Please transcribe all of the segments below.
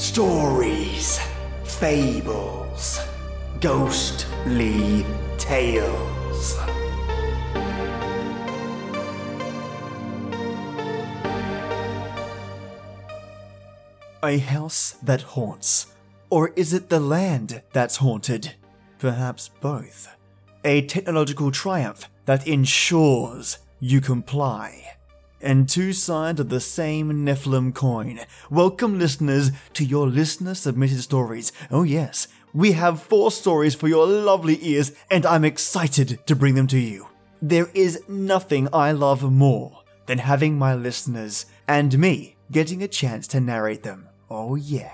Stories, fables, ghostly tales. A house that haunts. Or is it the land that's haunted? Perhaps both. A technological triumph that ensures you comply. And two sides of the same Nephilim coin. Welcome, listeners, to your listener submitted stories. Oh, yes, we have four stories for your lovely ears, and I'm excited to bring them to you. There is nothing I love more than having my listeners and me getting a chance to narrate them. Oh, yeah.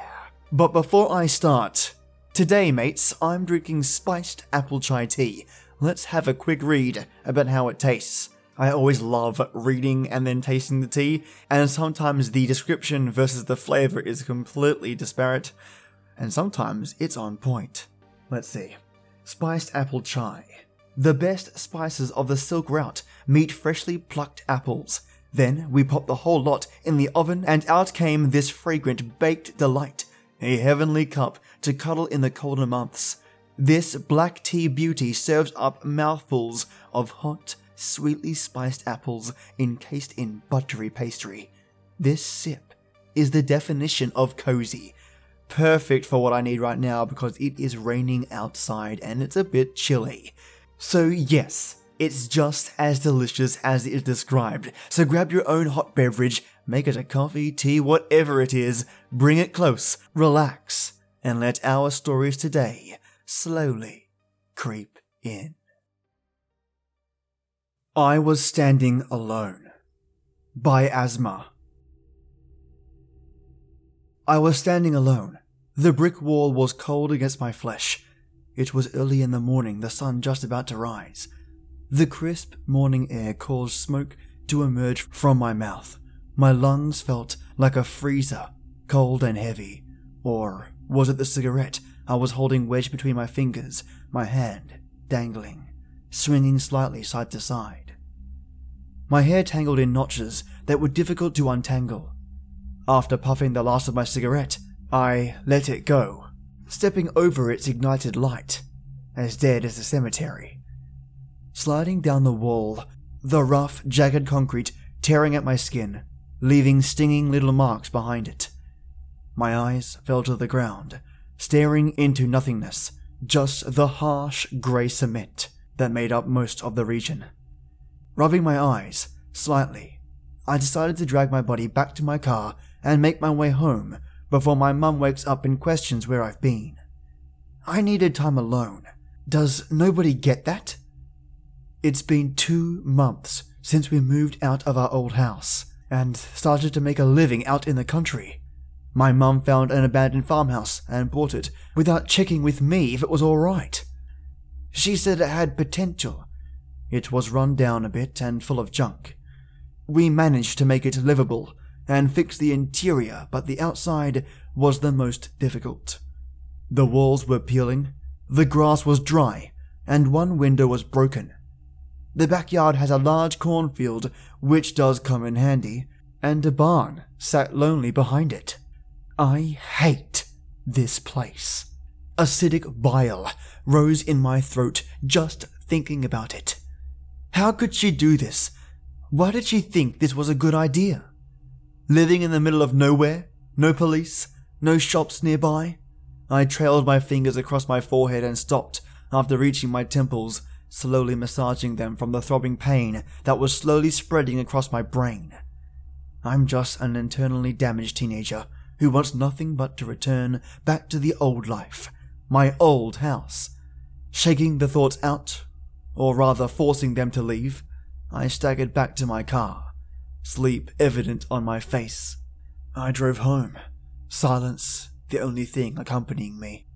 But before I start, today, mates, I'm drinking spiced apple chai tea. Let's have a quick read about how it tastes. I always love reading and then tasting the tea, and sometimes the description versus the flavor is completely disparate, and sometimes it's on point. Let's see. Spiced apple chai. The best spices of the silk route meet freshly plucked apples. Then we pop the whole lot in the oven, and out came this fragrant baked delight, a heavenly cup to cuddle in the colder months. This black tea beauty serves up mouthfuls of hot, sweetly spiced apples encased in buttery pastry. This sip is the definition of cozy. Perfect for what I need right now because it is raining outside and it's a bit chilly. So, yes, it's just as delicious as it is described. So, grab your own hot beverage, make it a coffee, tea, whatever it is, bring it close, relax, and let our stories today slowly creep in. I was standing alone. By Asma. I was standing alone. The brick wall was cold against my flesh. It was early in the morning, the sun just about to rise. The crisp morning air caused smoke to emerge from my mouth. My lungs felt like a freezer, cold and heavy. Or was it the cigarette I was holding wedged between my fingers, my hand dangling, swinging slightly side to side? My hair tangled in notches that were difficult to untangle. After puffing the last of my cigarette, I let it go, stepping over its ignited light, as dead as a cemetery. Sliding down the wall, the rough, jagged concrete tearing at my skin, leaving stinging little marks behind it. My eyes fell to the ground, staring into nothingness, just the harsh grey cement that made up most of the region. Rubbing my eyes slightly, I decided to drag my body back to my car and make my way home before my mum wakes up and questions where I've been. I needed time alone. Does nobody get that? It's been two months since we moved out of our old house and started to make a living out in the country. My mum found an abandoned farmhouse and bought it without checking with me if it was alright. She said it had potential. It was run down a bit and full of junk. We managed to make it livable and fix the interior, but the outside was the most difficult. The walls were peeling, the grass was dry, and one window was broken. The backyard has a large cornfield, which does come in handy, and a barn sat lonely behind it. I hate this place. Acidic bile rose in my throat just thinking about it. How could she do this? Why did she think this was a good idea? Living in the middle of nowhere, no police, no shops nearby. I trailed my fingers across my forehead and stopped after reaching my temples, slowly massaging them from the throbbing pain that was slowly spreading across my brain. I'm just an internally damaged teenager who wants nothing but to return back to the old life, my old house. Shaking the thoughts out, or rather forcing them to leave, I staggered back to my car sleep evident on my face. I drove home, silence the only thing accompanying me.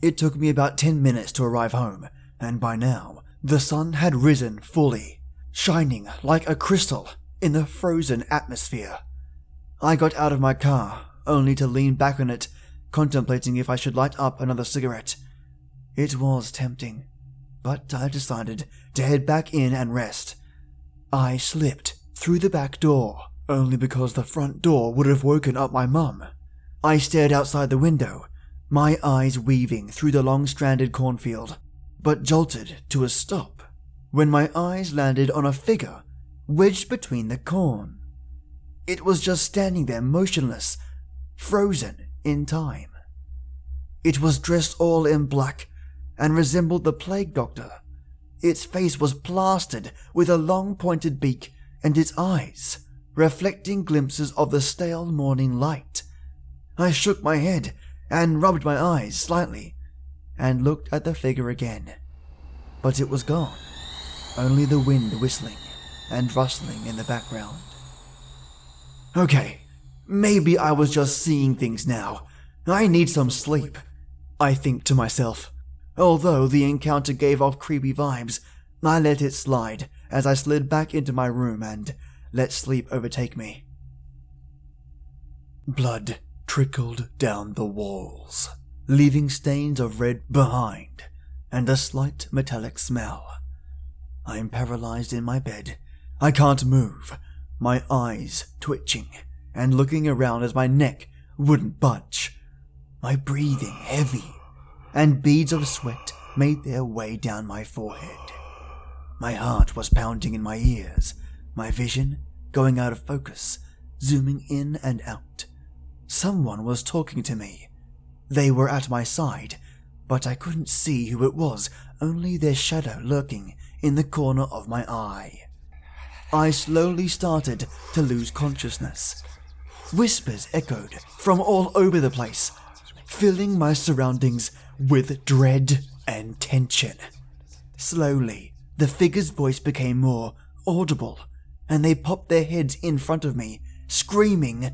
It took me about ten minutes to arrive home, and by now, the sun had risen fully, shining like a crystal in the frozen atmosphere. I got out of my car, only to lean back on it, contemplating if I should light up another cigarette. It was tempting, but I decided to head back in and rest. I slipped through the back door, only because the front door would have woken up my mum. I stared outside the window, my eyes weaving through the long stranded cornfield, but jolted to a stop when my eyes landed on a figure wedged between the corn. It was just standing there motionless, frozen in time. It was dressed all in black and resembled the plague doctor. Its face was plastered with a long pointed beak and its eyes reflecting glimpses of the stale morning light. I shook my head and rubbed my eyes slightly and looked at the figure again. But it was gone, only the wind whistling and rustling in the background. Okay, maybe I was just seeing things now. I need some sleep, I think to myself. Although the encounter gave off creepy vibes, I let it slide as I slid back into my room and let sleep overtake me. Blood trickled down the walls, leaving stains of red behind and a slight metallic smell. I am paralyzed in my bed. I can't move, my eyes twitching and looking around as my neck wouldn't budge. My breathing heavy, and beads of sweat made their way down my forehead. My heart was pounding in my ears, my vision going out of focus, zooming in and out. Someone was talking to me. They were at my side, but I couldn't see who it was, only their shadow lurking in the corner of my eye. I slowly started to lose consciousness. Whispers echoed from all over the place, filling my surroundings with dread and tension. Slowly, the figure's voice became more audible, and they popped their heads in front of me, screaming,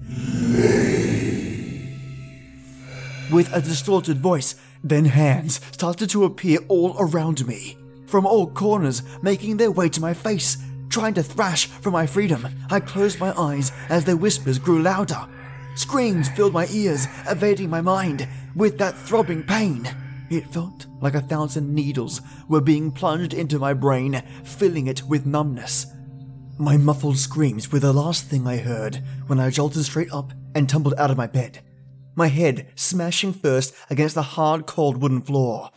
With a distorted voice, then hands started to appear all around me, from all corners, making their way to my face, trying to thrash for my freedom. I closed my eyes as their whispers grew louder. Screams filled my ears, evading my mind with that throbbing pain. It felt like a thousand needles were being plunged into my brain, filling it with numbness. My muffled screams were the last thing I heard when I jolted straight up and tumbled out of my bed, my head smashing first against the hard, cold wooden floor.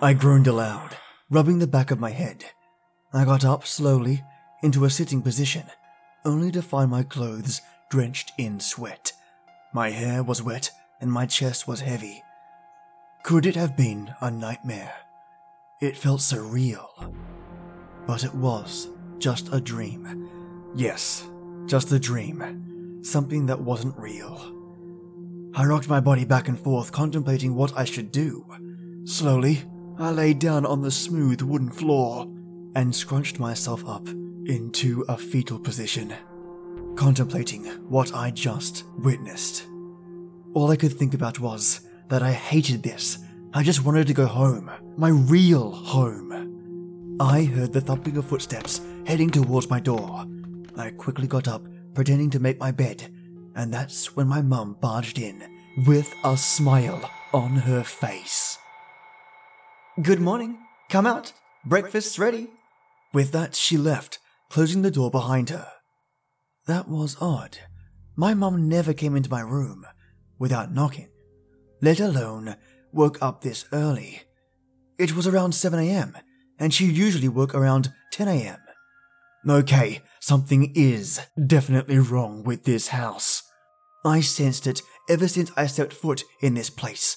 I groaned aloud, rubbing the back of my head. I got up slowly into a sitting position, only to find my clothes drenched in sweat. My hair was wet and my chest was heavy. Could it have been a nightmare? It felt surreal. But it was just a dream. Yes, just a dream. Something that wasn't real. I rocked my body back and forth, contemplating what I should do. Slowly, I lay down on the smooth wooden floor and scrunched myself up into a fetal position, contemplating what I just witnessed. All I could think about was that I hated this. I just wanted to go home, my real home. I heard the thumping of footsteps heading towards my door. I quickly got up, pretending to make my bed, and that's when my mum barged in with a smile on her face. Good morning. Come out. Breakfast's ready. With that, she left, closing the door behind her. That was odd. My mum never came into my room without knocking, let alone woke up this early. It was around 7 a.m., and she usually woke around 10 a.m. Okay, something is definitely wrong with this house. I sensed it ever since I stepped foot in this place.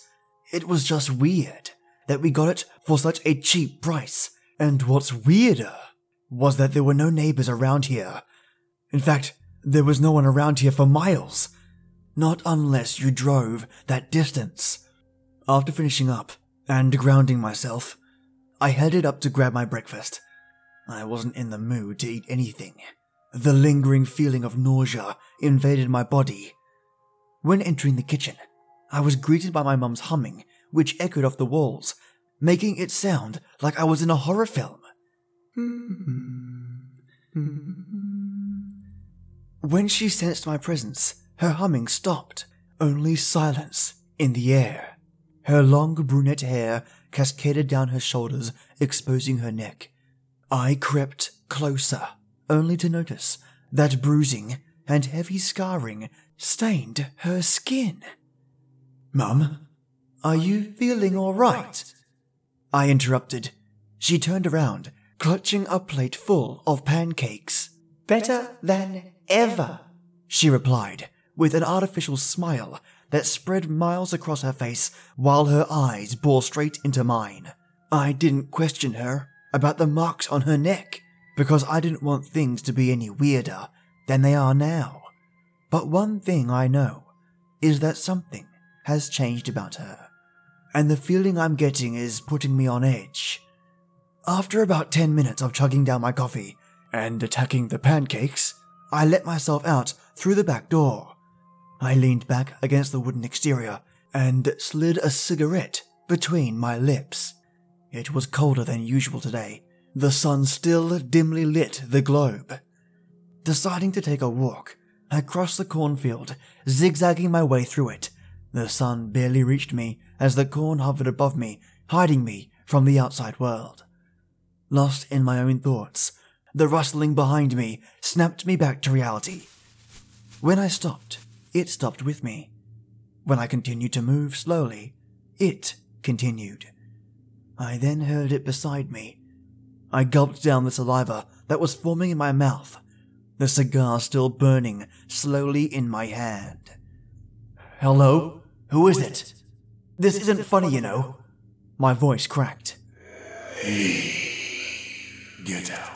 It was just weird that we got it for such a cheap price. And what's weirder was that there were no neighbors around here. In fact, there was no one around here for miles. Not unless you drove that distance. After finishing up and grounding myself, I headed up to grab my breakfast. I wasn't in the mood to eat anything. The lingering feeling of nausea invaded my body. When entering the kitchen, I was greeted by my mum's humming, which echoed off the walls, making it sound like I was in a horror film. Hmm. Hmm. When she sensed my presence, her humming stopped, only silence in the air. Her long brunette hair cascaded down her shoulders, exposing her neck. I crept closer, only to notice that bruising and heavy scarring stained her skin. Mum, are you feeling all right? I interrupted. She turned around, clutching a plate full of pancakes. Better than ever, she replied, with an artificial smile that spread miles across her face while her eyes bore straight into mine. I didn't question her about the marks on her neck because I didn't want things to be any weirder than they are now. But one thing I know is that something has changed about her, and the feeling I'm getting is putting me on edge. After about 10 minutes of chugging down my coffee and attacking the pancakes, I let myself out through the back door. I leaned back against the wooden exterior and slid a cigarette between my lips. It was colder than usual today. The sun still dimly lit the globe. Deciding to take a walk, I crossed the cornfield, zigzagging my way through it. The sun barely reached me as the corn hovered above me, hiding me from the outside world. Lost in my own thoughts, the rustling behind me snapped me back to reality. When I stopped, it stopped with me. When I continued to move slowly, it continued. I then heard it beside me. I gulped down the saliva that was forming in my mouth, the cigar still burning slowly in my hand. Hello? Who is it? This isn't funny, you know. My voice cracked. Get out.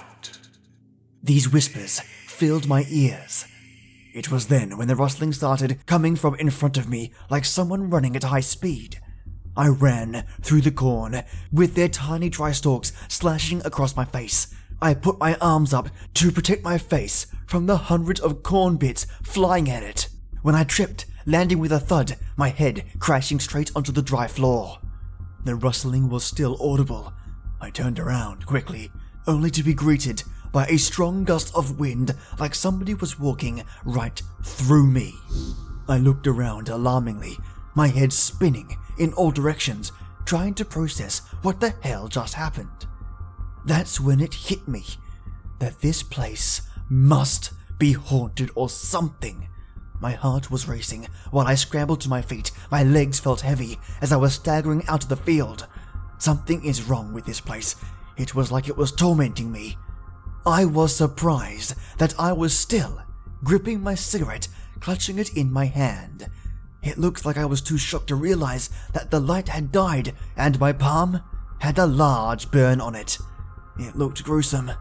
These whispers filled my ears. It was then when the rustling started coming from in front of me like someone running at high speed. I ran through the corn with their tiny dry stalks slashing across my face. I put my arms up to protect my face from the hundreds of corn bits flying at it. When I tripped, landing with a thud, my head crashing straight onto the dry floor. The rustling was still audible. I turned around quickly, only to be greeted by a strong gust of wind like somebody was walking right through me. I looked around alarmingly, my head spinning in all directions, trying to process what the hell just happened. That's when it hit me that this place must be haunted or something. My heart was racing while I scrambled to my feet. My legs felt heavy as I was staggering out of the field. Something is wrong with this place. It was like it was tormenting me. I was surprised that I was still gripping my cigarette, clutching it in my hand. It looked like I was too shocked to realize that the light had died and my palm had a large burn on it. It looked gruesome.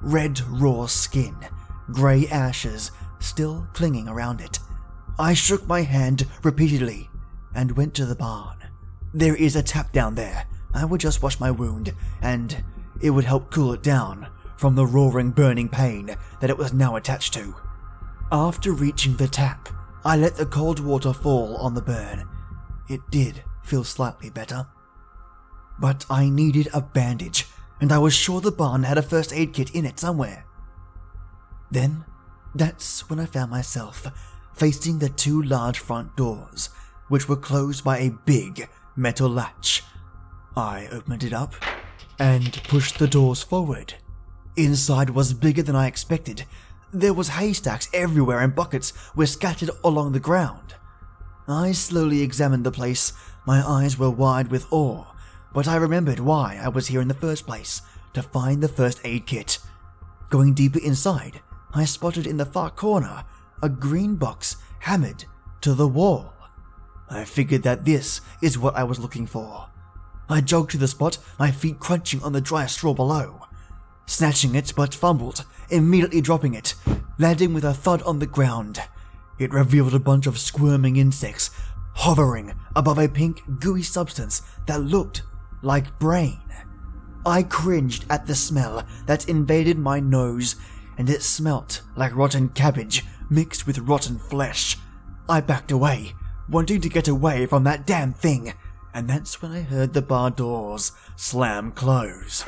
Red, raw skin, grey ashes still clinging around it. I shook my hand repeatedly and went to the barn. There is a tap down there. I would just wash my wound, and it would help cool it down from the roaring, burning pain that it was now attached to. After reaching the tap, I let the cold water fall on the burn. It did feel slightly better. But I needed a bandage, and I was sure the barn had a first aid kit in it somewhere. Then, that's when I found myself facing the two large front doors, which were closed by a big metal latch. I opened it up and pushed the doors forward. Inside was bigger than I expected. There was haystacks everywhere and buckets were scattered along the ground. I slowly examined the place. My eyes were wide with awe, but I remembered why I was here in the first place to find the first aid kit. Going deeper inside, I spotted in the far corner a green box hammered to the wall. I figured that this is what I was looking for. I jogged to the spot, my feet crunching on the dry straw below. Snatching it, but fumbled, immediately dropping it, landing with a thud on the ground. It revealed a bunch of squirming insects hovering above a pink, gooey substance that looked like brain. I cringed at the smell that invaded my nose, and it smelt like rotten cabbage mixed with rotten flesh. I backed away, wanting to get away from that damn thing, and that's when I heard the bar doors slam close.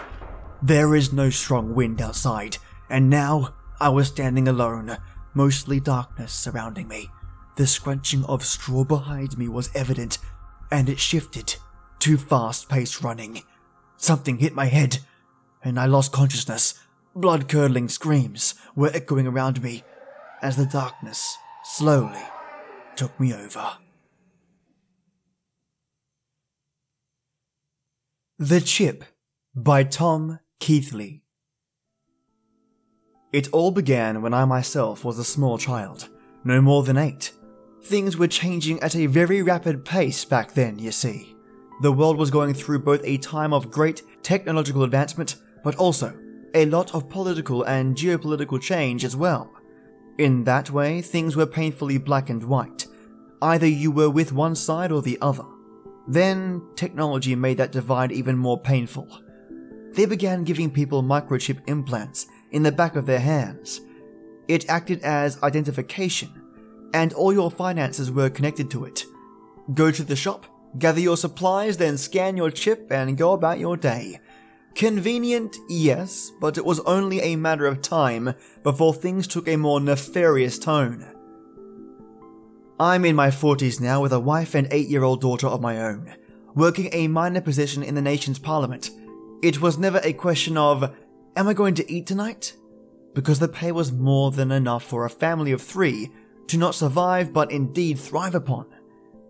There is no strong wind outside, and now I was standing alone, mostly darkness surrounding me. The scrunching of straw behind me was evident, and it shifted to fast paced running. Something hit my head, and I lost consciousness. Blood curdling screams were echoing around me, as the darkness slowly took me over. The Chip by Tom Keithley. It all began when I myself was a small child, no more than eight. Things were changing at a very rapid pace back then, you see. The world was going through both a time of great technological advancement, but also a lot of political and geopolitical change as well. In that way, things were painfully black and white. Either you were with one side or the other. Then, technology made that divide even more painful. They began giving people microchip implants in the back of their hands. It acted as identification, and all your finances were connected to it. Go to the shop, gather your supplies, then scan your chip and go about your day. Convenient, yes, but it was only a matter of time before things took a more nefarious tone. I'm in my 40s now with a wife and 8 year old daughter of my own, working a minor position in the nation's parliament. It was never a question of, am I going to eat tonight? Because the pay was more than enough for a family of three to not survive but indeed thrive upon.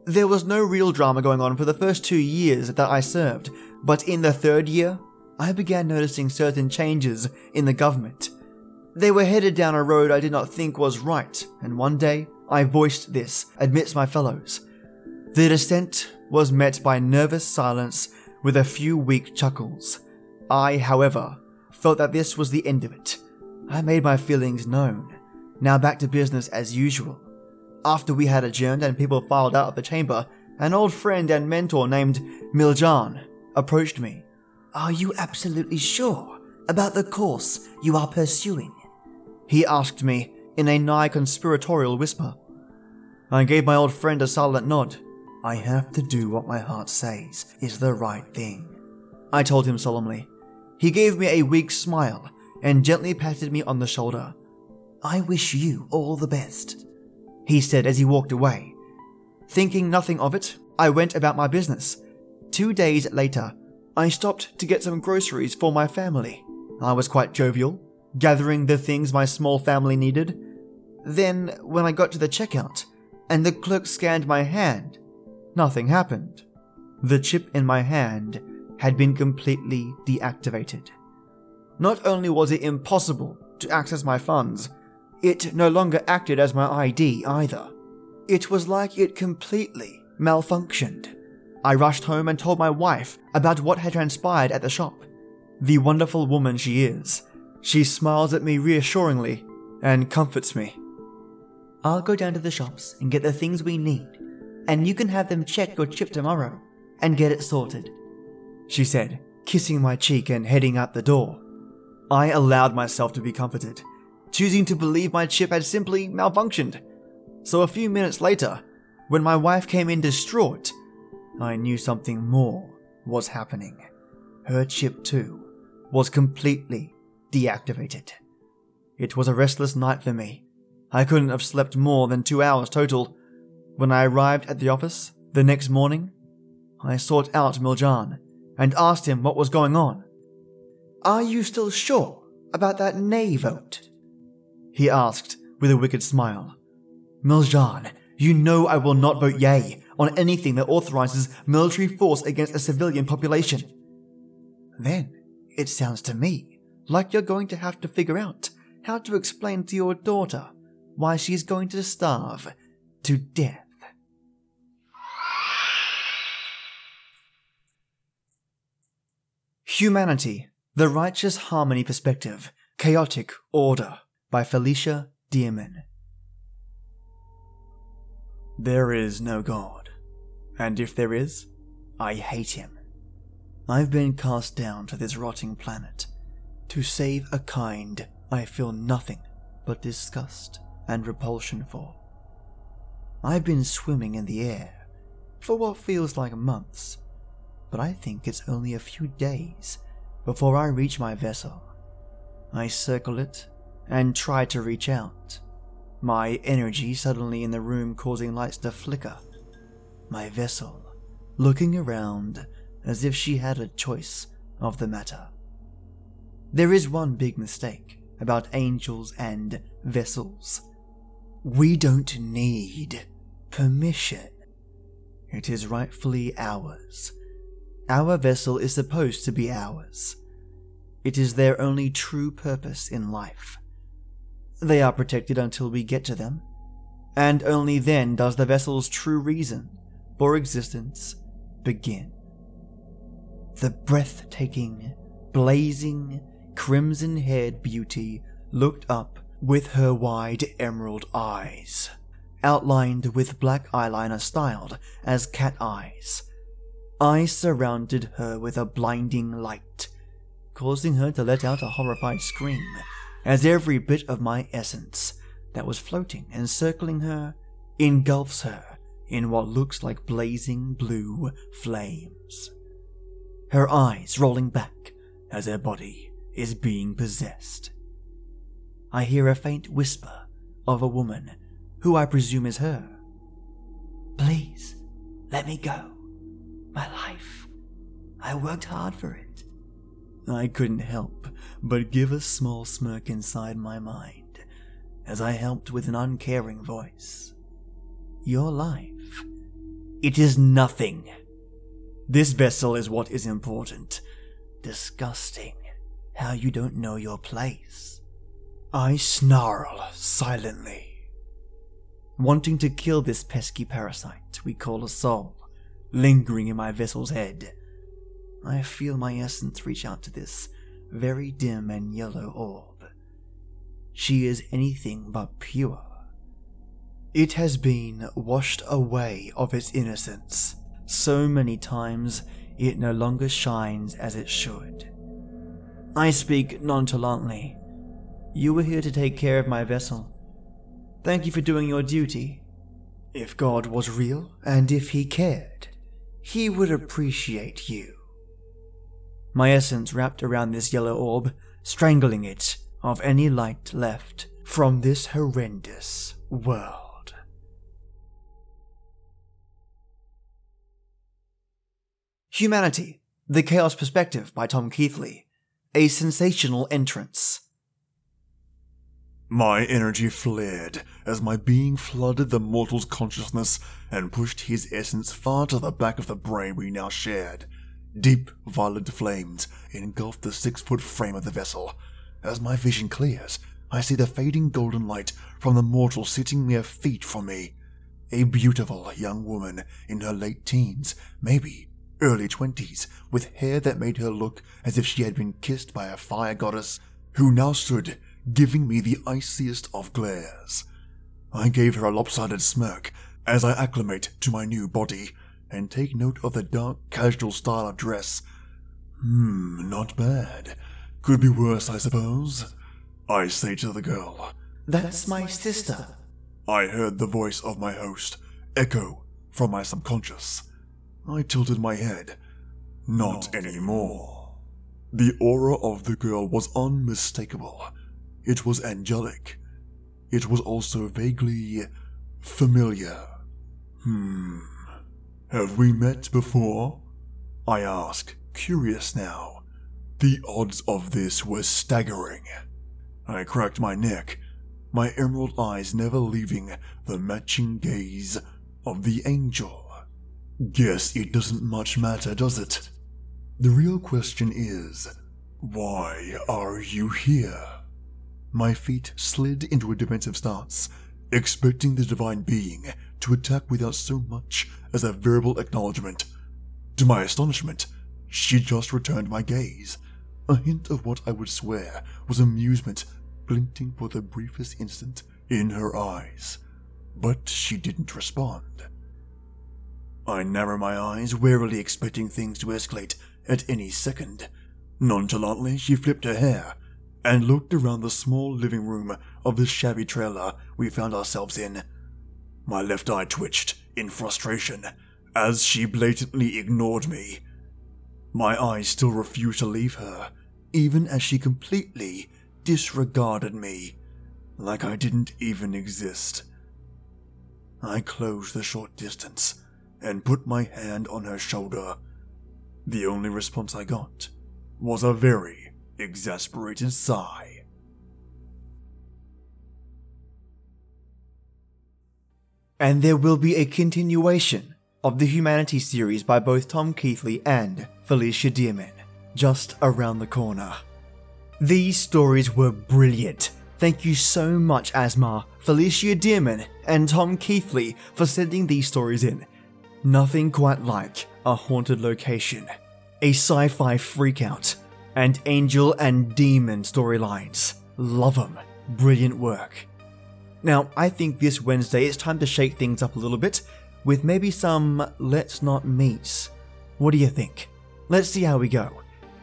There was no real drama going on for the first two years that I served, but in the third year, I began noticing certain changes in the government. They were headed down a road I did not think was right, and one day I voiced this amidst my fellows. The dissent was met by nervous silence with a few weak chuckles. I, however, felt that this was the end of it. I made my feelings known. Now back to business as usual. After we had adjourned and people filed out of the chamber, an old friend and mentor named Miljan approached me. Are you absolutely sure about the course you are pursuing? He asked me in a nigh conspiratorial whisper. I gave my old friend a silent nod. I have to do what my heart says is the right thing. I told him solemnly. He gave me a weak smile and gently patted me on the shoulder. I wish you all the best, he said as he walked away. Thinking nothing of it, I went about my business. Two days later, I stopped to get some groceries for my family. I was quite jovial, gathering the things my small family needed. Then, when I got to the checkout, and the clerk scanned my hand, nothing happened. The chip in my hand had been completely deactivated. Not only was it impossible to access my funds, it no longer acted as my ID either. It was like it completely malfunctioned. I rushed home and told my wife about what had transpired at the shop. The wonderful woman she is, she smiles at me reassuringly and comforts me. I'll go down to the shops and get the things we need, and you can have them check your chip tomorrow and get it sorted, she said, kissing my cheek and heading out the door. I allowed myself to be comforted, choosing to believe my chip had simply malfunctioned. So a few minutes later, when my wife came in distraught, I knew something more was happening. Her chip, too, was completely deactivated. It was a restless night for me. I couldn't have slept more than two hours total. When I arrived at the office the next morning, I sought out Miljan and asked him what was going on. Are you still sure about that nay vote? He asked with a wicked smile. Miljan, you know I will not vote yay on anything that authorizes military force against a civilian population. Then, it sounds to me like you're going to have to figure out how to explain to your daughter why she's going to starve to death. Humanity, the Righteous Harmony Perspective, Chaotic Order by Felicia Dearman. There is no God, and if there is, I hate him. I've been cast down to this rotting planet to save a kind I feel nothing but disgust and repulsion for. I've been swimming in the air for what feels like months, but I think it's only a few days before I reach my vessel. I circle it and try to reach out, my energy suddenly in the room causing lights to flicker. My vessel looking around as if she had a choice of the matter. There is one big mistake about angels and vessels. We don't need permission. It is rightfully ours. Our vessel is supposed to be ours. It is their only true purpose in life. They are protected until we get to them, and only then does the vessel's true reason for existence begin. The breathtaking, blazing, crimson haired beauty looked up with her wide emerald eyes, outlined with black eyeliner styled as cat eyes. I surrounded her with a blinding light, causing her to let out a horrified scream as every bit of my essence that was floating and circling her engulfs her in what looks like blazing blue flames. Her eyes rolling back as her body is being possessed. I hear a faint whisper of a woman who I presume is her. Please, let me go. My life. I worked hard for it. I couldn't help but give a small smirk inside my mind as I helped with an uncaring voice. Your life. It is nothing. This vessel is what is important. Disgusting how you don't know your place. I snarl silently, wanting to kill this pesky parasite we call a soul, lingering in my vessel's head. I feel my essence reach out to this very dim and yellow orb. She is anything but pure. It has been washed away of its innocence so many times it no longer shines as it should. I speak nonchalantly. You were here to take care of my vessel. Thank you for doing your duty. If God was real, and if He cared, He would appreciate you. My essence wrapped around this yellow orb, strangling it of any light left from this horrendous world. Humanity, The Chaos Perspective by Tom Keithley. A sensational entrance. My energy flared as my being flooded the mortal's consciousness and pushed his essence far to the back of the brain we now shared. Deep violet flames engulfed the six foot frame of the vessel. As my vision clears, I see the fading golden light from the mortal sitting mere feet from me. A beautiful young woman in her late teens, maybe early twenties, with hair that made her look as if she had been kissed by a fire goddess, who now stood giving me the iciest of glares. I gave her a lopsided smirk as I acclimate to my new body and take note of the dark, casual style of dress. Hmm, not bad. Could be worse, I suppose. I say to the girl. That's my sister. I heard the voice of my host echo from my subconscious. I tilted my head. Not anymore. The aura of the girl was unmistakable. It was angelic. It was also vaguely familiar. Hmm. Have we met before? I asked, curious now. The odds of this were staggering. I cracked my neck, my emerald eyes never leaving the matching gaze of the angel. Guess it doesn't much matter, does it? The real question is, why are you here? My feet slid into a defensive stance, expecting the divine being to attack without so much as a verbal acknowledgement. To my astonishment, she just returned my gaze, a hint of what I would swear was amusement glinting for the briefest instant in her eyes. But she didn't respond. I narrow my eyes, warily expecting things to escalate at any second. Nonchalantly, she flipped her hair and looked around the small living room of the shabby trailer we found ourselves in. My left eye twitched in frustration as she blatantly ignored me. My eyes still refused to leave her, even as she completely disregarded me, like I didn't even exist. I closed the short distance and put my hand on her shoulder. The only response I got was a very exasperated sigh. And there will be a continuation of the Humanity series by both Tom Keithley and Felicia Dearman, just around the corner. These stories were brilliant. Thank you so much, Asma, Felicia Dearman, and Tom Keithley for sending these stories in. Nothing quite like a haunted location, a sci fi freakout, and angel and demon storylines. Love 'em. Brilliant work. Now, I think this Wednesday it's time to shake things up a little bit with maybe some Let's Not Meet. What do you think? Let's see how we go.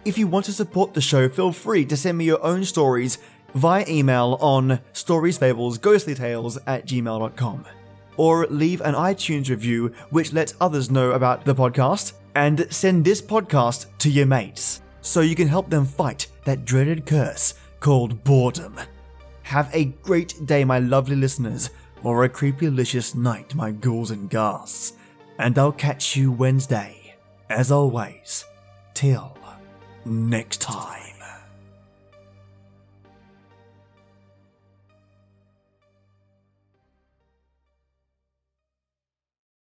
If you want to support the show, feel free to send me your own stories via email on storiesfablesghostlytales at gmail.com. Or leave an iTunes review which lets others know about the podcast, and send this podcast to your mates so you can help them fight that dreaded curse called boredom. Have a great day, my lovely listeners, or a creepy-licious night, my ghouls and ghasts. And I'll catch you Wednesday, as always. Till next time.